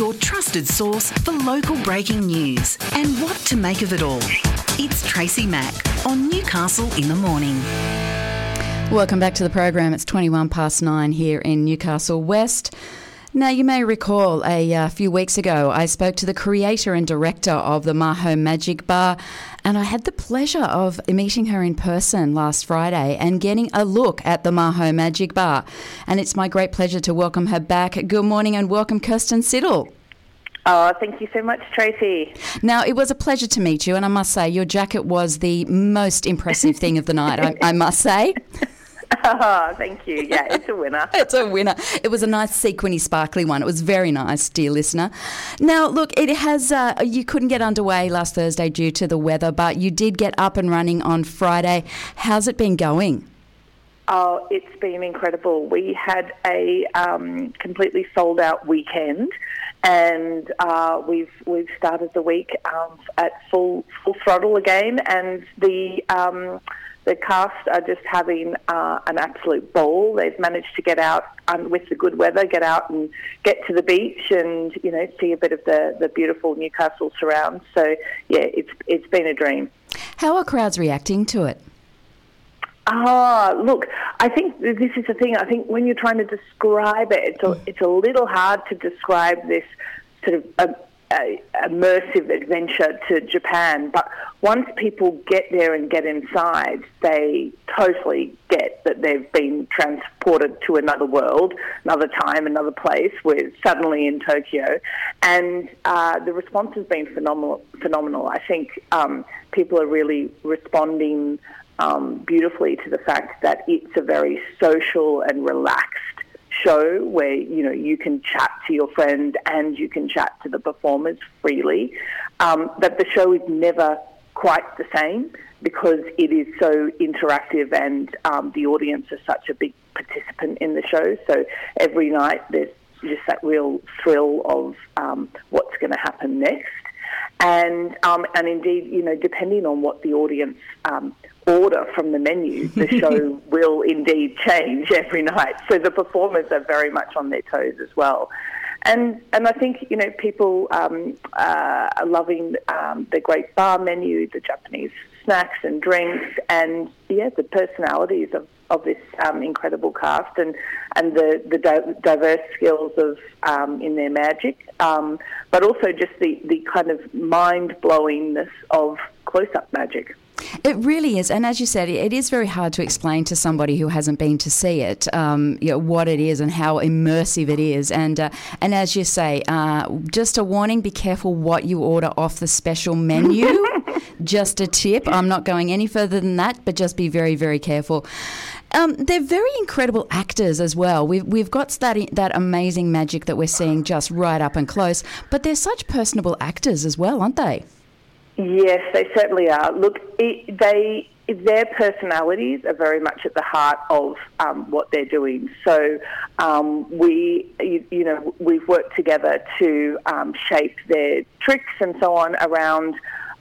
your trusted source for local breaking news and what to make of it all. It's Tracy Mack on Newcastle in the Morning. Welcome back to the program. It's 21 past nine here in Newcastle West. Now, you may recall a uh, few weeks ago, I spoke to the creator and director of the Maho Magic Bar, and I had the pleasure of meeting her in person last Friday and getting a look at the Maho Magic Bar. And it's my great pleasure to welcome her back. Good morning and welcome, Kirsten Siddle. Oh, thank you so much, Tracy. Now, it was a pleasure to meet you, and I must say, your jacket was the most impressive thing of the night, I, I must say. Oh, thank you. Yeah, it's a winner. it's a winner. It was a nice sequiny, sparkly one. It was very nice, dear listener. Now, look, it has. Uh, you couldn't get underway last Thursday due to the weather, but you did get up and running on Friday. How's it been going? Oh, it's been incredible. We had a um, completely sold out weekend, and uh, we've we've started the week um, at full full throttle again, and the. Um, the cast are just having uh, an absolute ball. They've managed to get out um, with the good weather, get out and get to the beach, and you know see a bit of the, the beautiful Newcastle surrounds. So yeah, it's it's been a dream. How are crowds reacting to it? Ah, look, I think this is the thing. I think when you're trying to describe it, it's a, it's a little hard to describe this sort of uh, a, immersive adventure to Japan. But once people get there and get inside, they totally get that they've been transported to another world, another time, another place. We're suddenly in Tokyo, and uh, the response has been phenomenal. Phenomenal. I think um, people are really responding. Um, beautifully to the fact that it's a very social and relaxed show where you know you can chat to your friend and you can chat to the performers freely. Um, but the show is never quite the same because it is so interactive and um, the audience is such a big participant in the show. So every night there's just that real thrill of um, what's going to happen next. And um, and indeed, you know, depending on what the audience um, order from the menu, the show will indeed change every night. So the performers are very much on their toes as well. And and I think you know people um, uh, are loving um, the great bar menu, the Japanese snacks and drinks, and yeah, the personalities of, of this um, incredible cast and and the the di- diverse skills of um, in their magic, um, but also just the the kind of mind blowingness of close up magic. It really is, and as you said, it is very hard to explain to somebody who hasn't been to see it, um, you know, what it is and how immersive it is. And uh, and as you say, uh, just a warning: be careful what you order off the special menu. just a tip. I'm not going any further than that, but just be very, very careful. Um, they're very incredible actors as well. We've, we've got that, that amazing magic that we're seeing just right up and close, but they're such personable actors as well, aren't they? Yes, they certainly are. Look, it, they their personalities are very much at the heart of um, what they're doing. So um, we, you, you, know, we've worked together to um, shape their tricks and so on around.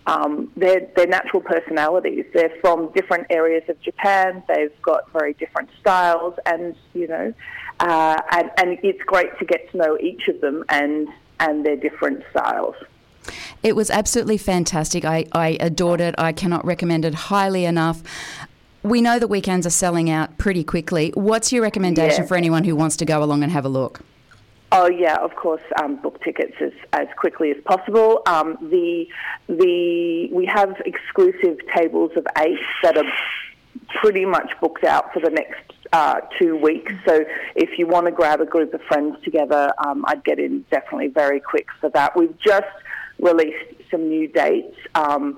Um, their, their natural personalities. They're from different areas of Japan. They've got very different styles, and you know, uh, and, and it's great to get to know each of them and and their different styles. It was absolutely fantastic. I, I adored it. I cannot recommend it highly enough. We know that weekends are selling out pretty quickly. What's your recommendation yeah. for anyone who wants to go along and have a look? Oh yeah, of course. Um, book tickets as, as quickly as possible. Um, the the we have exclusive tables of eight that are pretty much booked out for the next uh, two weeks. So if you want to grab a group of friends together, um, I'd get in definitely very quick for that. We've just released some new dates. Um,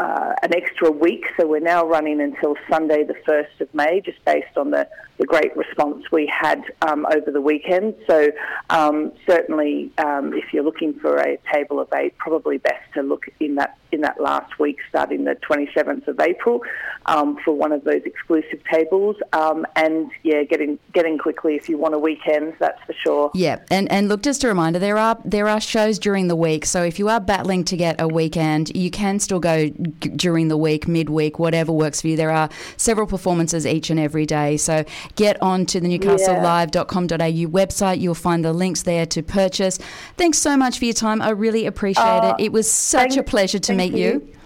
uh, an extra week, so we're now running until Sunday, the 1st of May, just based on the, the great response we had um, over the weekend. So, um, certainly, um, if you're looking for a table of eight, probably best to look in that in that last week, starting the 27th of April, um, for one of those exclusive tables. Um, and yeah, getting getting quickly if you want a weekend, that's for sure. Yeah, and and look, just a reminder, there are there are shows during the week, so if you are battling to get a weekend, you can still go g- during the week, midweek, whatever works for you. There are several performances each and every day, so get on to the newcastlelive.com.au website. You'll find the links there to purchase. Thanks so much for your time. I really appreciate Oh, it. It was such a pleasure to meet you. you.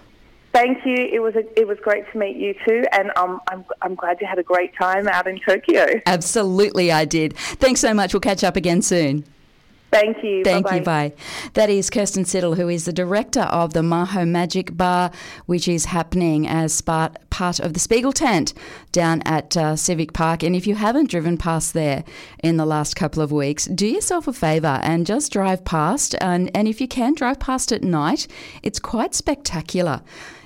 Thank you. It was a, it was great to meet you too, and um, I'm I'm glad you had a great time out in Tokyo. Absolutely, I did. Thanks so much. We'll catch up again soon. Thank you. Thank Bye-bye. you. Bye. That is Kirsten Siddle, who is the director of the Maho Magic Bar, which is happening as part, part of the Spiegel tent down at uh, Civic Park. And if you haven't driven past there in the last couple of weeks, do yourself a favour and just drive past. And, and if you can, drive past at night. It's quite spectacular.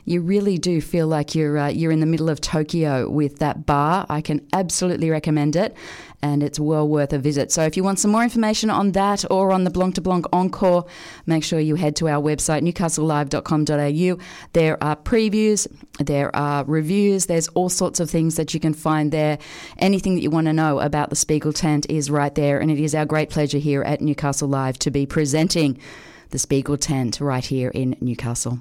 You really do feel like you're uh, you're in the middle of Tokyo with that bar. I can absolutely recommend it, and it's well worth a visit. So if you want some more information on that or on the Blanc de Blanc Encore, make sure you head to our website newcastlelive.com.au. There are previews, there are reviews, there's all sorts of things that you can find there. Anything that you want to know about the Spiegel tent is right there, and it is our great pleasure here at Newcastle Live to be presenting the Spiegel tent right here in Newcastle.